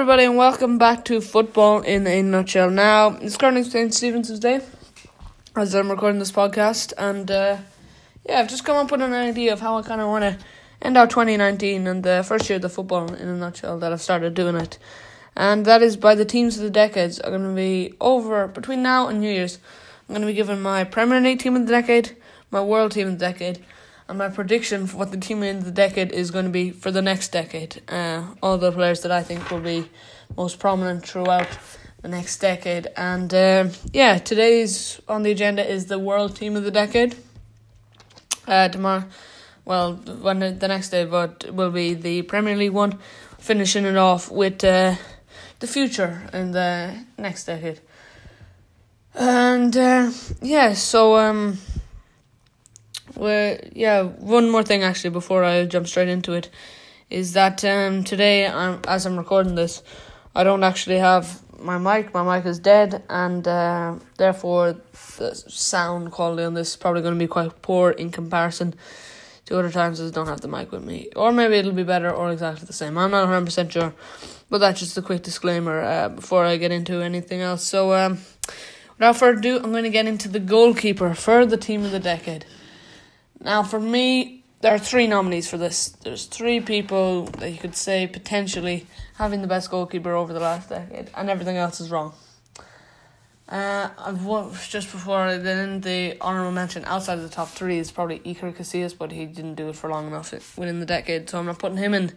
everybody, and welcome back to Football in a Nutshell. Now, it's currently St. Stephen's Day as I'm recording this podcast, and uh, yeah, I've just come up with an idea of how I kind of want to end out 2019 and the first year of the football in a nutshell that I've started doing it. And that is by the teams of the decades are going to be over between now and New Year's. I'm going to be giving my Premier League team of the decade, my World team of the decade, and my prediction for what the team in the decade is going to be for the next decade. Uh, all the players that I think will be most prominent throughout the next decade. And uh, yeah, today's on the agenda is the world team of the decade. Uh, tomorrow, well, when the next day, but will be the Premier League one, finishing it off with uh, the future in the next decade. And uh, yeah, so um well, yeah, one more thing actually before I jump straight into it is that um, today, I'm, as I'm recording this, I don't actually have my mic. My mic is dead, and uh, therefore the sound quality on this is probably going to be quite poor in comparison to other times I don't have the mic with me. Or maybe it'll be better or exactly the same. I'm not 100% sure, but that's just a quick disclaimer uh, before I get into anything else. So, um, without further ado, I'm going to get into the goalkeeper for the team of the decade. Now, for me, there are three nominees for this. There's three people that you could say potentially having the best goalkeeper over the last decade, and everything else is wrong. Uh, I've just before then the honorable mention outside of the top three is probably Iker Casillas, but he didn't do it for long enough within the decade, so I'm not putting him in.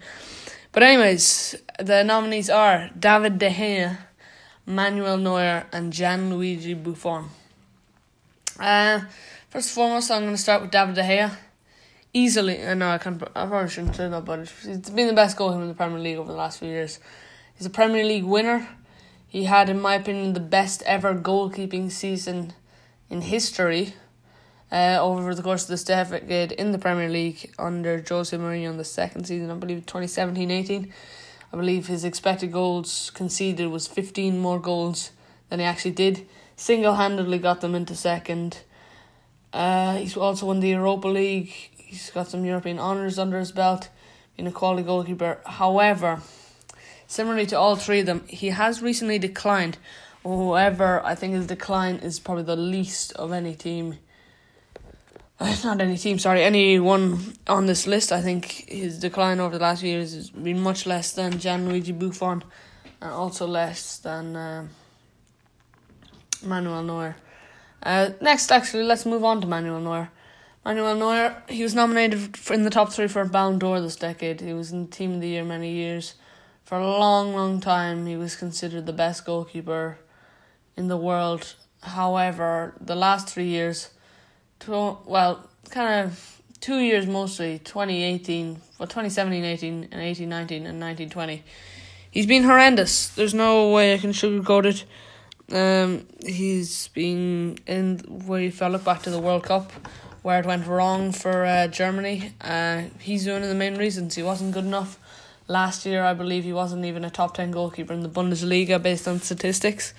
But anyways, the nominees are David De Gea, Manuel Neuer, and Gianluigi Buffon. Uh, First and foremost, I'm going to start with David De Gea. Easily, uh, no, I can't. I probably shouldn't say that, but he's been the best goalkeeper in the Premier League over the last few years. He's a Premier League winner. He had, in my opinion, the best ever goalkeeping season in history uh, over the course of the this decade in the Premier League under Jose Mourinho in the second season, I believe 2017 18. I believe his expected goals conceded was 15 more goals than he actually did. Single handedly got them into second. Uh, he's also won the Europa League. He's got some European honours under his belt, being a quality goalkeeper. However, similarly to all three of them, he has recently declined. However, I think his decline is probably the least of any team. Uh, not any team, sorry, anyone on this list. I think his decline over the last few years has been much less than Gianluigi Buffon, and also less than uh, Manuel Neuer. Uh, next, actually, let's move on to Manuel Neuer. Manuel Neuer, he was nominated in the top three for Ballon d'Or this decade. He was in Team of the Year many years. For a long, long time, he was considered the best goalkeeper in the world. However, the last three years, two, well, kind of two years mostly, 2018, well, 2017 18, and 18 19, and 19 20, he's been horrendous. There's no way I can sugarcoat it. Um, he's been in where he fell back to the World Cup, where it went wrong for uh, Germany. Uh, he's one of the main reasons he wasn't good enough. Last year, I believe he wasn't even a top 10 goalkeeper in the Bundesliga based on statistics.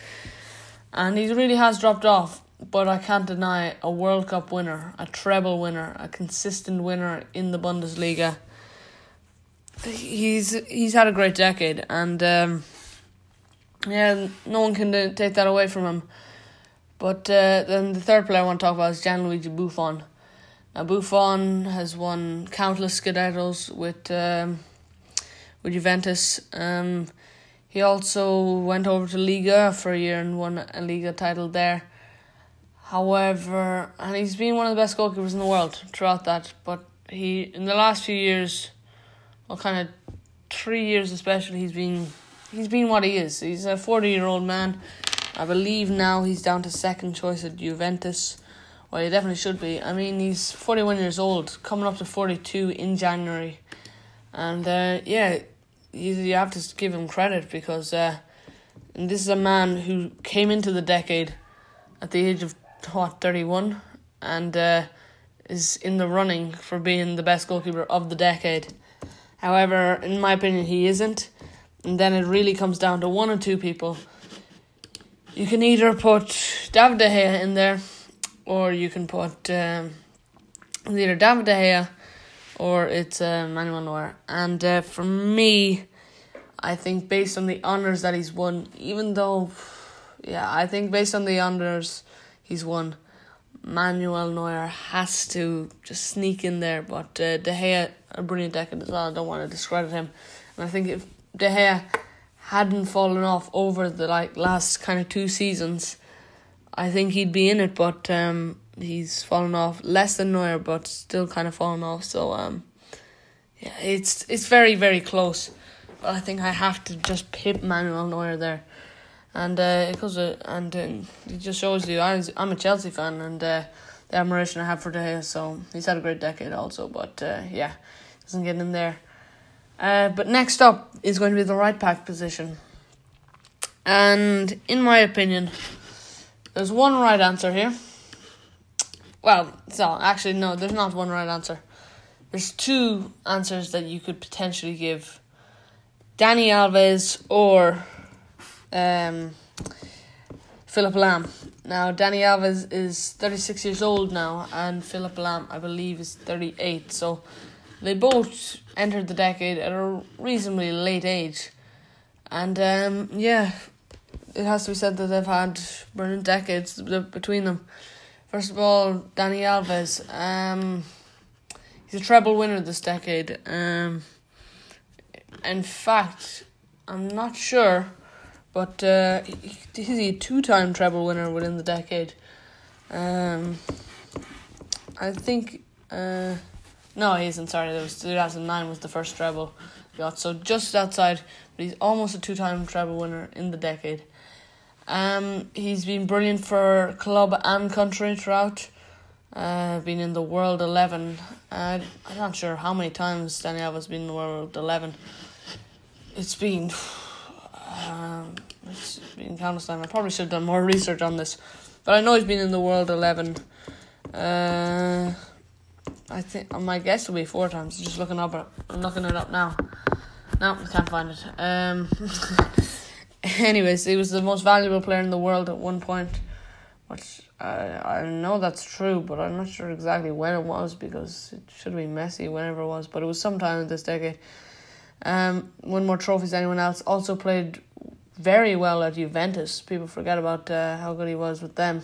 And he really has dropped off. But I can't deny a World Cup winner, a treble winner, a consistent winner in the Bundesliga. He's he's had a great decade, and um, yeah, no one can take that away from him. But uh, then the third player I want to talk about is Gianluigi Buffon. Now Buffon has won countless Scudettos with um, with Juventus. Um, he also went over to Liga for a year and won a Liga title there. However, and he's been one of the best goalkeepers in the world throughout that. But he, in the last few years, well, kind of three years especially, he's been he's been what he is. He's a 40 year old man. I believe now he's down to second choice at Juventus. Well, he definitely should be. I mean, he's 41 years old, coming up to 42 in January. And uh, yeah, you, you have to give him credit because uh, this is a man who came into the decade at the age of, what, 31? And uh, is in the running for being the best goalkeeper of the decade. However, in my opinion, he isn't and then it really comes down to one or two people. You can either put David De Gea in there, or you can put um, either David De Gea or it's uh, Manuel Neuer. And uh, for me, I think based on the honors that he's won, even though, yeah, I think based on the honors he's won, Manuel Neuer has to just sneak in there. But uh, De Gea, a brilliant decade as well. I don't want to discredit him, and I think if De Gea hadn't fallen off over the like last kind of two seasons, I think he'd be in it. But um, he's fallen off less than Neuer, but still kind of fallen off. So um, yeah, it's it's very very close. But I think I have to just pip Manuel Neuer there and uh, it goes uh, and uh, it just shows you I'm I'm a Chelsea fan and uh, the admiration I have for De Gea. So he's had a great decade also, but uh, yeah, doesn't get in there. Uh, but next up is going to be the right back position, and in my opinion, there's one right answer here. Well, so actually no, there's not one right answer. There's two answers that you could potentially give. Dani Alves or um, Philipp Lahm. Now, Dani Alves is 36 years old now, and Philip Lahm, I believe, is 38. So they both entered the decade at a reasonably late age. And um, yeah, it has to be said that they've had brilliant decades between them. First of all, Dani Alves. Um, he's a treble winner this decade. Um, in fact, I'm not sure but uh, he's a two-time treble winner within the decade. Um, I think uh, no, he isn't. Sorry, there was two thousand nine was the first treble got. So just outside, but he's almost a two-time treble winner in the decade. Um, he's been brilliant for club and country throughout. Uh, been in the World Eleven. Uh, I'm not sure how many times Daniel has been in the World Eleven. It's been um, it's been countless time. I probably should have done more research on this, but I know he's been in the World Eleven. Uh, I think my guess will be four times. Just looking up, I'm looking it up now. No, I can't find it. Um. anyways, he was the most valuable player in the world at one point, which I I know that's true, but I'm not sure exactly when it was because it should be messy whenever it was, but it was sometime in this decade. Um, won more trophies than anyone else. Also played very well at Juventus. People forget about uh, how good he was with them.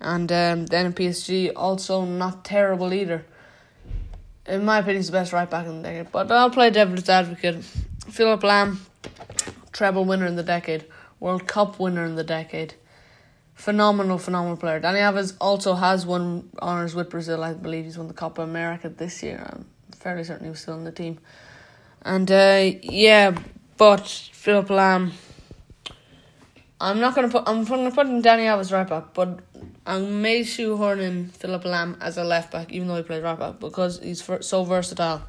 And um, then in PSG, also not terrible either. In my opinion, he's the best right back in the decade. But I'll play devil's advocate. Philip Lahm, treble winner in the decade, World Cup winner in the decade. Phenomenal, phenomenal player. Dani Alves also has won honours with Brazil. I believe he's won the Copa America this year. I'm fairly certain he was still in the team. And uh, yeah, but Philip Lahm, I'm not gonna put. I'm gonna put in Dani Alves right back, but I may shoehorn in Philip Lahm as a left back, even though he plays right back, because he's so versatile.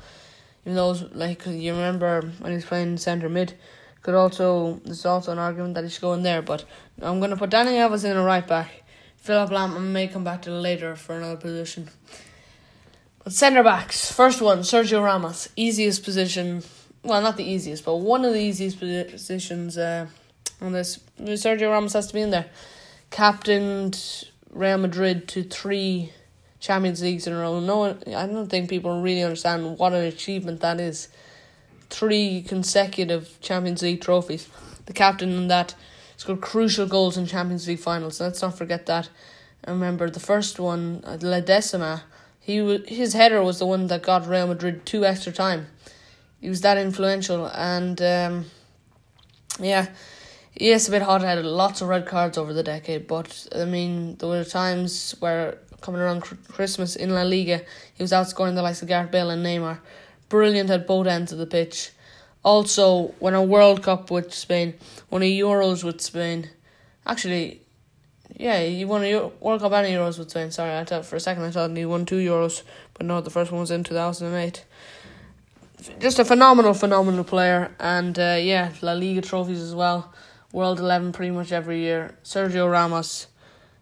Even though, like you remember when he's playing centre mid, could also there's also an argument that he should go in there. But I'm gonna put Dani Alves in a right back. Philip Lahm I may come back to later for another position. But centre backs, first one, Sergio Ramos, easiest position. Well, not the easiest, but one of the easiest positions uh, on this. Sergio Ramos has to be in there. Captained Real Madrid to three Champions Leagues in a row. No, I don't think people really understand what an achievement that is. Three consecutive Champions League trophies. The captain in that scored crucial goals in Champions League finals. Let's not forget that. I remember the first one, La Decima he was, his header was the one that got Real Madrid two extra time. He was that influential, and um, yeah, he is a bit hot headed. Lots of red cards over the decade, but I mean, there were times where coming around Christmas in La Liga, he was outscoring the likes of Gareth Bale and Neymar. Brilliant at both ends of the pitch. Also, won a World Cup with Spain, won a Euros with Spain. Actually, yeah, he won a World Cup and Euros with Spain. Sorry, I thought for a second I thought he won two Euros, but no, the first one was in two thousand and eight. Just a phenomenal, phenomenal player, and uh, yeah, La Liga trophies as well. World eleven pretty much every year. Sergio Ramos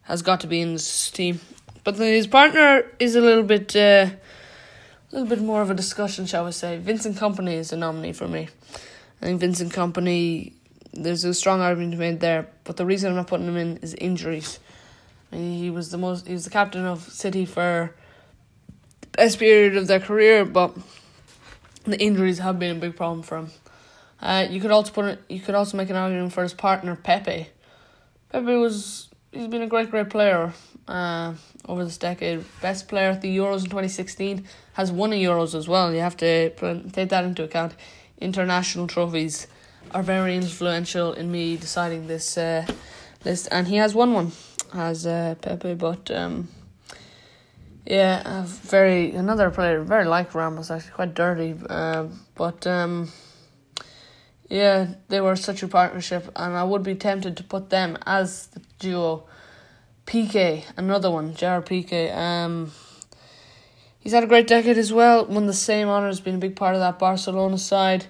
has got to be in this team, but his partner is a little bit, uh, a little bit more of a discussion, shall we say? Vincent Kompany is a nominee for me. I think Vincent Kompany there's a strong argument made there, but the reason I'm not putting him in is injuries. I mean, he was the most he was the captain of City for the best period of their career, but the injuries have been a big problem for him. Uh, you could also put it, you could also make an argument for his partner Pepe. Pepe was he's been a great great player uh, over this decade. Best player at the Euros in twenty sixteen has won a Euros as well. You have to take that into account. International trophies are very influential in me deciding this uh, list, and he has won one as uh, Pepe, but. Um, yeah, very another player very like Ramos actually quite dirty, uh, but um, yeah, they were such a partnership, and I would be tempted to put them as the duo. Piqué, another one, Gerard Piqué. Um, he's had a great decade as well. Won the same honours, been a big part of that Barcelona side.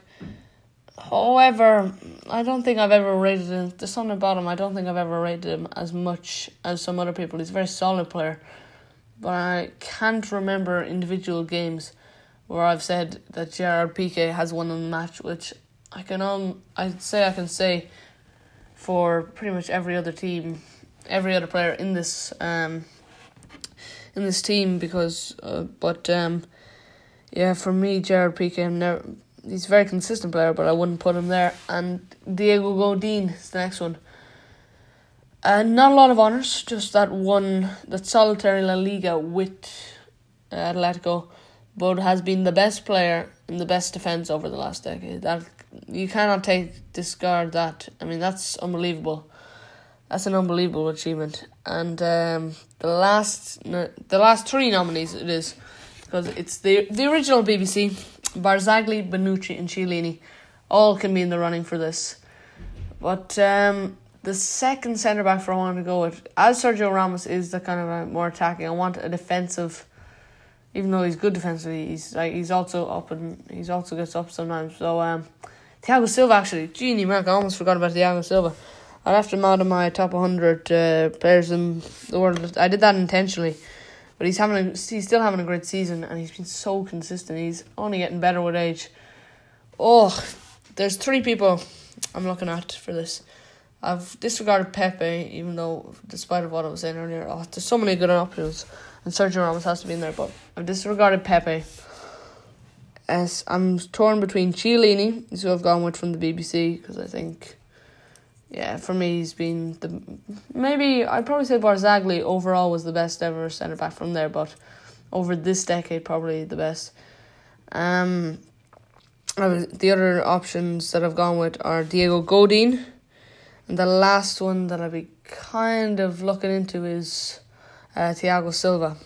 However, I don't think I've ever rated him. There's something about him. I don't think I've ever rated him as much as some other people. He's a very solid player, but I can't remember individual games where I've said that Gerard Piqué has won a match, which I can um I'd say I can say for pretty much every other team, every other player in this um in this team because uh, but um yeah for me Gerard Piqué never he's a very consistent player but I wouldn't put him there and Diego Godin is the next one. Uh, not a lot of honours, just that one, that solitary La Liga with uh, Atletico, but has been the best player and the best defence over the last decade. That you cannot take discard that. I mean, that's unbelievable. That's an unbelievable achievement. And um, the last, the last three nominees it is because it's the the original BBC, Barzagli, Bonucci, and Chiellini, all can be in the running for this. But um, the second centre back for I want to go with, as Sergio Ramos is the kind of a more attacking. I want a defensive even though he's good defensively, he's like he's also up and he's also gets up sometimes. So um, Thiago Silva actually, Genie Mark, I almost forgot about Thiago Silva. I left him out of my top 100 uh, players in the world. I did that intentionally, but he's having a, he's still having a great season, and he's been so consistent. He's only getting better with age. Oh, there's three people I'm looking at for this. I've disregarded Pepe, even though, despite of what I was saying earlier, oh, there's so many good options, and Sergio Ramos has to be in there. But I've disregarded Pepe. As I'm torn between Chiellini, who I've gone with from the BBC, because I think, yeah, for me he's been the maybe I'd probably say Barzagli overall was the best ever centre back from there, but over this decade probably the best. Um, the other options that I've gone with are Diego Godin, and the last one that I'll be kind of looking into is uh, Thiago Silva.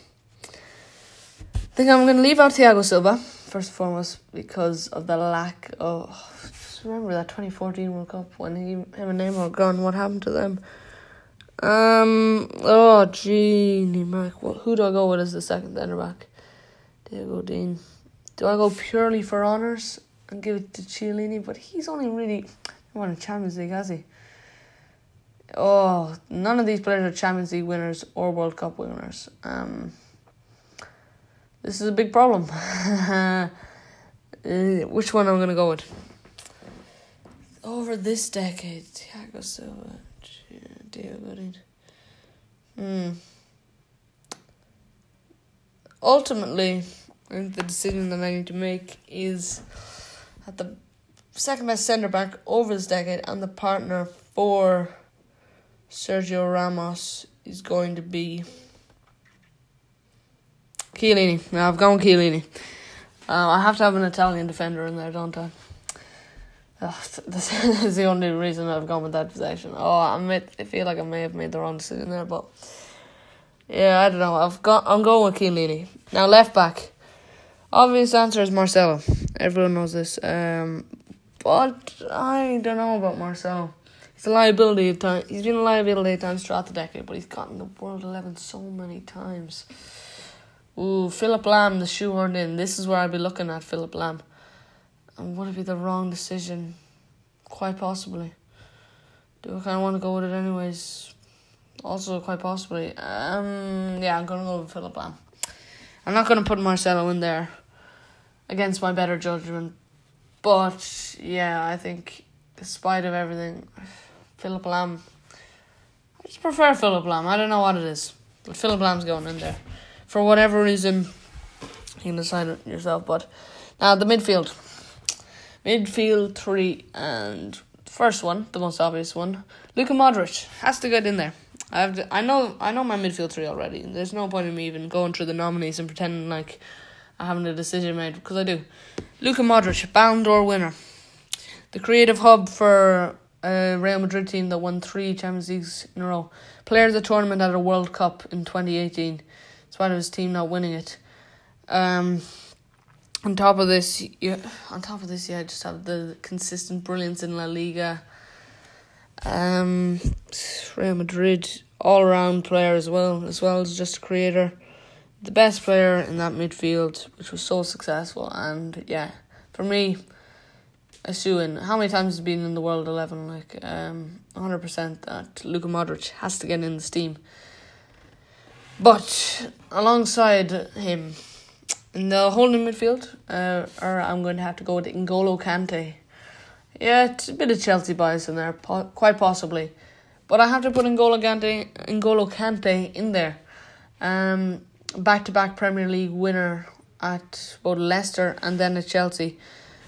I think I'm going to leave out Thiago Silva first and foremost because of the lack of. Just remember that 2014 World Cup when he, him and Neymar gone. What happened to them? Um. Oh, Genie Mac. Well, who do I go with as the second centre back? Diego Dean. Do I go purely for honours and give it to Chiellini? But he's only really won a Champions League, has he? Oh, none of these players are Champions League winners or World Cup winners. Um this is a big problem. uh, which one am I'm gonna go with? Over this decade, Thiago Silva, Diego Godin. Hmm. Ultimately, I think the decision that I need to make is at the second best centre back over this decade, and the partner for Sergio Ramos is going to be. Chiellini. Now I've gone Chiellini. Uh, I have to have an Italian defender in there, don't I? Oh, this is the only reason I've gone with that position. Oh, I, I feel like I may have made the wrong decision there, but yeah, I don't know. I've got. I'm going with Chiellini. Now left back. Obvious answer is Marcelo. Everyone knows this. Um, but I don't know about Marcelo. He's a liability at times. He's been a liability at times throughout the decade, but he's gotten the World Eleven so many times. Ooh, Philip Lahm, the shoehorned in. This is where I'd be looking at Philip Lahm. And would it be the wrong decision? Quite possibly. Do I kind of want to go with it anyways? Also, quite possibly. Um, yeah, I'm to go with Philip Lahm. I'm not to put Marcelo in there against my better judgment. But, yeah, I think, despite of everything, Philip Lahm... I just prefer Philip Lahm. I don't know what it is. But Philipp Lahm's going in there for whatever reason, you can decide it yourself. But now the midfield. midfield three, and first one, the most obvious one, Luka Modric has to get in there. I have to, I know I know my midfield three already. There's no point in me even going through the nominees and pretending like I haven't a decision made because I do. Luka Modric, Ballon d'Or winner, the creative hub for a Real Madrid team that won three Champions Leagues in a row, player of the tournament at a World Cup in 2018, despite of his team not winning it. Um, on top of this, you, on top of this, yeah, just have the consistent brilliance in La Liga. Um, Real Madrid all around player as well, as well as just a creator. The best player in that midfield, which was so successful, and yeah, for me, a shoe in. How many times has he been in the World Eleven? Like, um, hundred percent that Luka Modric has to get in the steam. But alongside him, in the holding midfield, uh, or I'm going to have to go with N'Golo Kante. Yeah, it's a bit of Chelsea bias in there, po- quite possibly. But I have to put N'Golo Kante, N'Golo Kante in there. Um, back to back Premier League winner at both Leicester and then at Chelsea.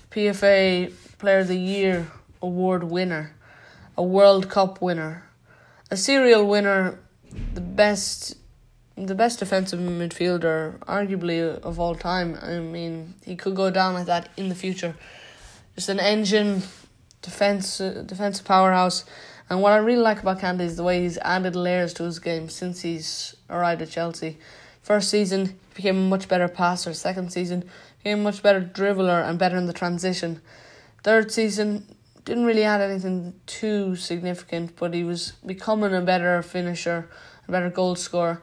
PFA Player of the Year award winner. A World Cup winner. A serial winner. The best the best defensive midfielder, arguably of all time. I mean, he could go down like that in the future. Just an engine, defense, uh, defensive powerhouse. And what I really like about Kante is the way he's added layers to his game since he's arrived at Chelsea. First season, he became a much better passer. Second season, became a much better dribbler and better in the transition. Third season, didn't really add anything too significant, but he was becoming a better finisher, a better goal scorer.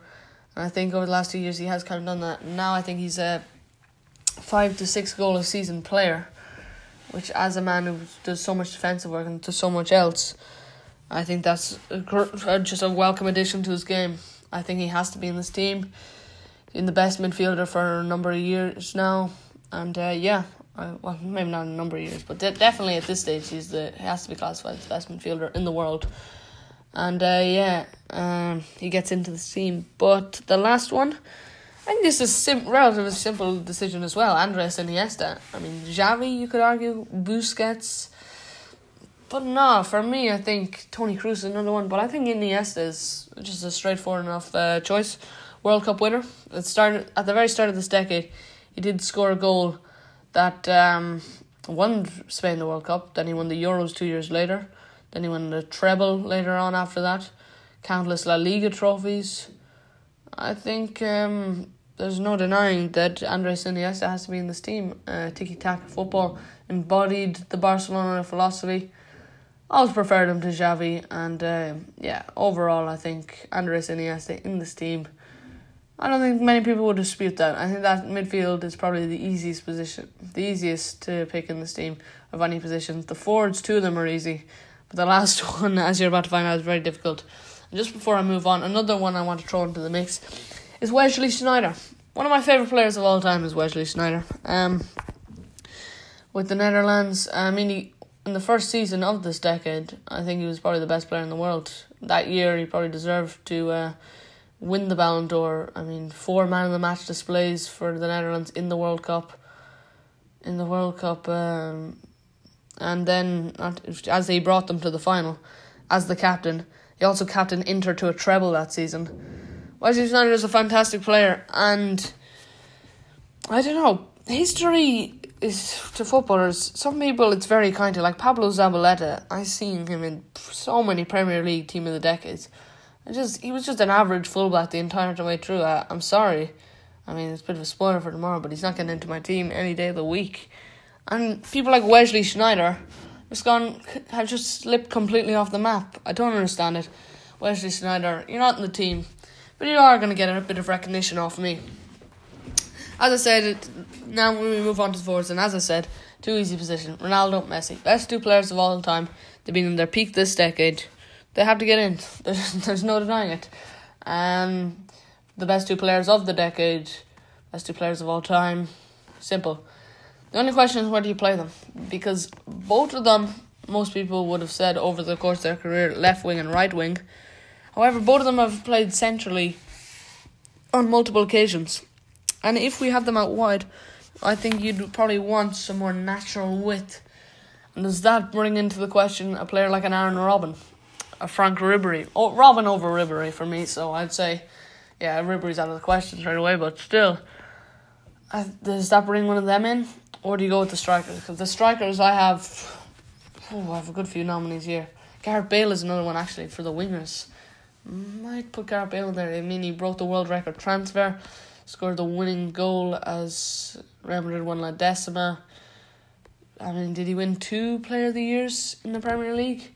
And I think over the last two years he has kind of done that. Now I think he's a five to six goal a season player, which as a man who does so much defensive work and does so much else, I think that's a, just a welcome addition to his game. I think he has to be in this team, in the best midfielder for a number of years now, and uh, yeah, well maybe not a number of years, but de- definitely at this stage he's the he has to be classified as the best midfielder in the world. And uh, yeah, um, he gets into the team. But the last one, I think this is sim- relatively simple decision as well. Andres Iniesta. I mean, Xavi, you could argue, Busquets. But no, for me, I think Toni Kroos is another one. But I think Iniesta is just a straightforward enough uh, choice. World Cup winner. It started at the very start of this decade. He did score a goal that um, won Spain the World Cup. Then he won the Euros two years later. Then he won the treble later on after that. Countless La Liga trophies. I think um, there's no denying that Andres Iniesta has to be in this team. Uh, Tiki taka football embodied the Barcelona philosophy. I always preferred him to Xavi, and uh, yeah, overall, I think Andres Iniesta in this team. I don't think many people would dispute that. I think that midfield is probably the easiest position, the easiest to pick in this team of any positions. The forwards, two of them are easy. But the last one, as you're about to find out, is very difficult. And just before I move on, another one I want to throw into the mix is Wesley Sneijder. One of my favourite players of all time is Wesley Sneijder. Um, with the Netherlands, I mean, he, in the first season of this decade, I think he was probably the best player in the world. That year, he probably deserved to uh, win the Ballon d'Or. I mean, four man of the match displays for the Netherlands in the World Cup. In the World Cup, um, and then as he brought them to the final as the captain. He also captained Inter to a treble that season. Wesley Sneijder is a fantastic player, and I don't know. History is to footballers. Some people it's very kind of like Pablo Zabaleta. I've seen him in so many Premier League team of the decades. I just he was just an average fullback the entire way through. I, I'm sorry. I mean, it's a bit of a spoiler for tomorrow, but he's not getting into my team any day of the week. And people like Wesley Sneijder has gone have just slipped completely off the map. I don't understand it. Wesley Sneijder, you're not in the team, but you are going to get a bit of recognition off me. As I said, now we move on to the forwards, and as I said, too easy position. Ronaldo, Messi, best two players of all time. They've been in their peak this decade. They have to get in. There's, there's no denying it. Um, the best two players of the decade, best two players of all time. Simple. The only question is where do you play them? Because both of them, most people would have said over the course of their career, left wing and right wing. However, both of them have played centrally on multiple occasions. And if we have them out wide, I think you'd probably want some more natural width And does that bring into the question a player like an Arjen Robben, a Frank Ribery? Oh, Robben over Ribery for me. So I'd say, yeah, Ribery's out of the question straight away. But still, uh, does that bring one of them in, or do you go with the strikers? Because the strikers I have, oh, I have a good few nominees here. Gareth Bale is another one actually for the wingers. Might put Gareth Bale in there. I mean, he broke the world record transfer, scored the winning goal as Real Madrid won La Decima. I mean, did he win two Player of the Years in the Premier League?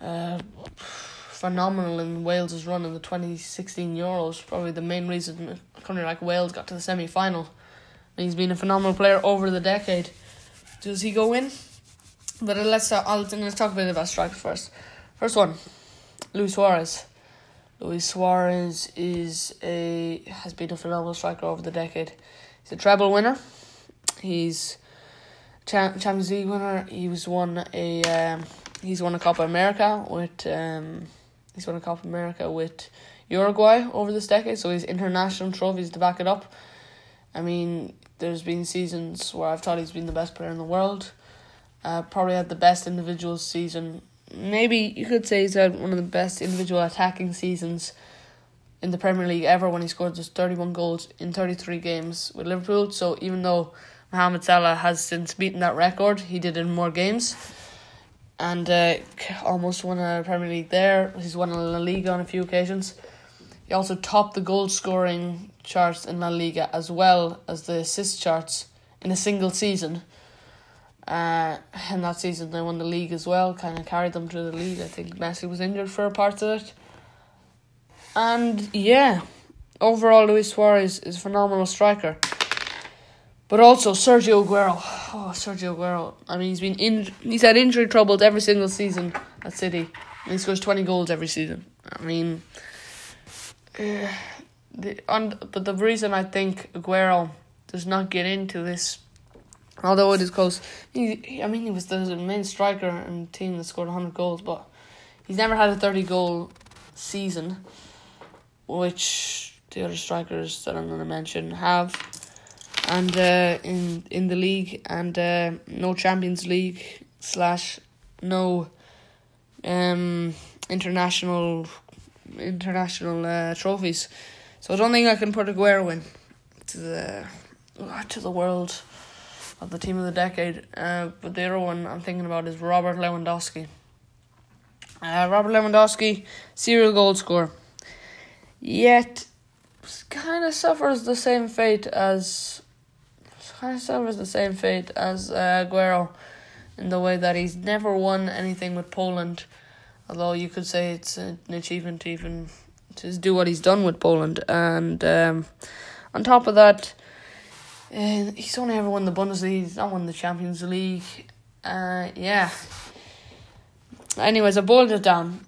Uh, phenomenal in Wales's run in the 2016 Euros. Probably the main reason a country like Wales got to the semi final. He's been a phenomenal player over the decade. Does he go in? But let's uh, I'll, let's talk a bit about strikers first. First one, Luis Suarez. Luis Suarez is a has been a phenomenal striker over the decade. He's a treble winner. He's Champions League winner. He was won a um, he's won a Copa America with um, he's won a Copa America with Uruguay over this decade. So he's international trophies to back it up. I mean, there's been seasons where I've thought he's been the best player in the world. Uh, probably had the best individual season. Maybe you could say he's had one of the best individual attacking seasons in the Premier League ever when he scored just 31 goals in 33 games with Liverpool. So even though Mohamed Salah has since beaten that record. He did in more games, and uh, almost won a Premier League there. He's won a La Liga on a few occasions. He also topped the goal scoring charts in La Liga as well as the assist charts in a single season. Uh, and that season they won the league as well, kind of carried them through the league. I think Messi was injured for parts of it. And yeah, overall, Luis Suarez is a phenomenal striker. But also Sergio Aguero. Oh, Sergio Aguero. I mean, he's been in. He's had injury troubles every single season at City. And he scores twenty goals every season. I mean, the on. But the reason I think Aguero does not get into this, although it is close, he, I mean, he was the main striker and team that scored hundred goals, but he's never had a thirty goal season, which the other strikers that I'm going to mention have and uh, in in the league and uh, no Champions League slash no um international international uh, trophies. So I don't think I can put Aguero in to the to the world of the team of the decade. Uh, but the other one I'm thinking about is Robert Lewandowski. Uh, Robert Lewandowski, serial goal scorer. Yet kind of suffers the same fate as kind of suffers the same fate as uh, Aguero in the way that he's never won anything with Poland. Although you could say it's an achievement even to do what he's done with Poland, and um, on top of that, uh, he's only ever won the Bundesliga. He's not won the Champions League. Uh, yeah. Anyways, I boiled it down.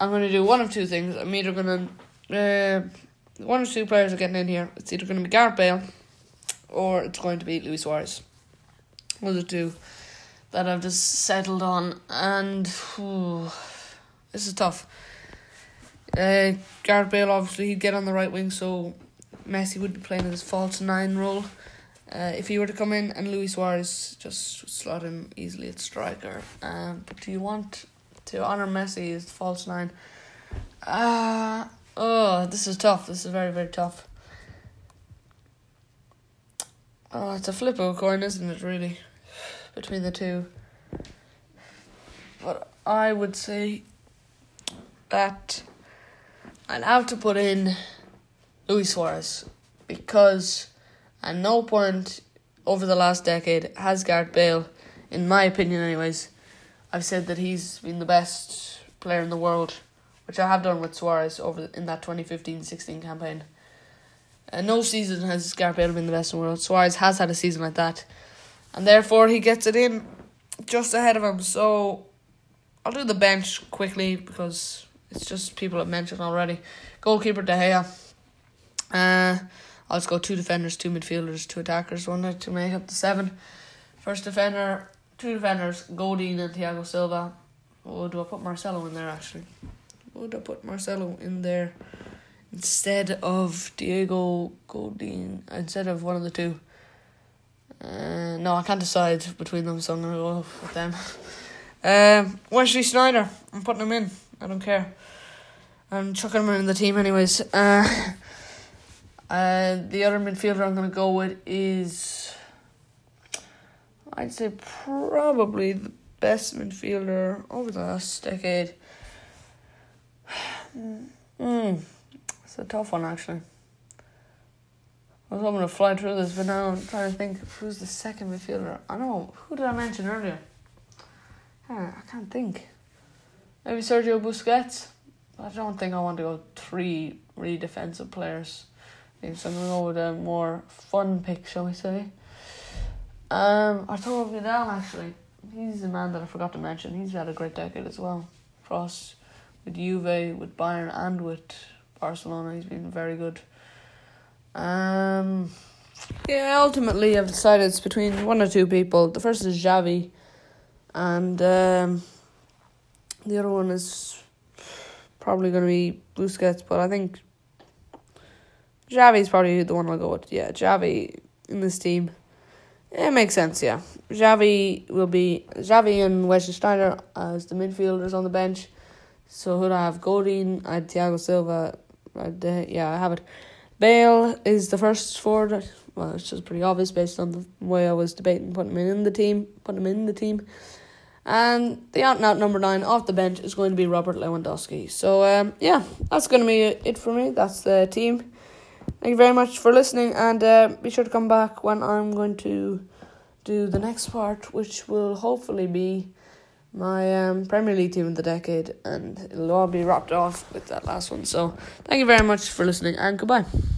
I'm going to do one of two things. I'm either going to. Uh, one or two players are getting in here. It's either going to be Gareth Bale or it's going to be Luis Suarez. Those are two that I've just settled on, and whew, this is tough. Uh, Gareth Bale, obviously, he'd get on the right wing, so Messi would be playing his false nine role. Uh, if he were to come in, and Luis Suarez just slot him easily at striker. Um, but do you want to honour Messi as false nine? Ah, uh, oh, this is tough. This is very, very tough. Oh, it's a flip of a coin, isn't it, really? Between the two. But I would say that I'd have to put in Luis Suarez because at no point over the last decade has Gareth Bale, in my opinion, anyways, I've said that he's been the best player in the world, which I have done with Suarez over in that 2015-16 campaign. And no season has Gareth Bale been the best in the world. Suarez has had a season like that. And therefore he gets it in just ahead of him. So I'll do the bench quickly because it's just people I've mentioned already. Goalkeeper De Gea. Uh, I'll just go two defenders, two midfielders, two attackers, one to make up the seven. First defender, two defenders, Godin and Thiago Silva. Oh, do I put Marcelo in there actually? Would I put Marcelo in there? instead of Diego Godin, instead of one of the two. Uh, no, I can't decide between them, so I'm gonna go with them. Um, Wesley Sneijder, I'm putting him in. I don't care. I'm chucking him in the team, anyways. Uh, uh, the other midfielder I'm gonna go with is, I'd say probably the best midfielder over the last decade. Hmm, it's a tough one actually. I was hoping to fly through this, but now I'm trying to think who's the second midfielder. I know who did I mention earlier? I can't think. Maybe Sergio Busquets. I don't think I want to go three really defensive players. I think so I'm gonna go with a more fun pick, shall we say? Um, Arturo Vidal actually. He's the man that I forgot to mention. He's had a great decade as well. Cross with Juve, with Bayern, and with Barcelona. He's been very good. Um, yeah, ultimately I've decided it's between one or two people. The first is Xavi, and um, the other one is probably going to be Busquets, but I think Xavi's probably the one I'll go with. Yeah, Xavi in this team. It makes sense, yeah. Xavi will be Xavi and Wesley Sneijder as the midfielders on the bench. So who'd I have? Godin, I had Thiago Silva. I'd, yeah, I have it. Bale is the first forward. Well, it's just pretty obvious based on the way I was debating putting him in the team, putting him in the team. And the out and out number nine off the bench is going to be Robert Lewandowski. So um, yeah, that's going to be it for me. That's the team. Thank you very much for listening, and uh, be sure to come back when I'm going to do the next part, which will hopefully be my um, Premier League team of the decade, and it'll all be wrapped off with that last one. So, thank you very much for listening, and goodbye.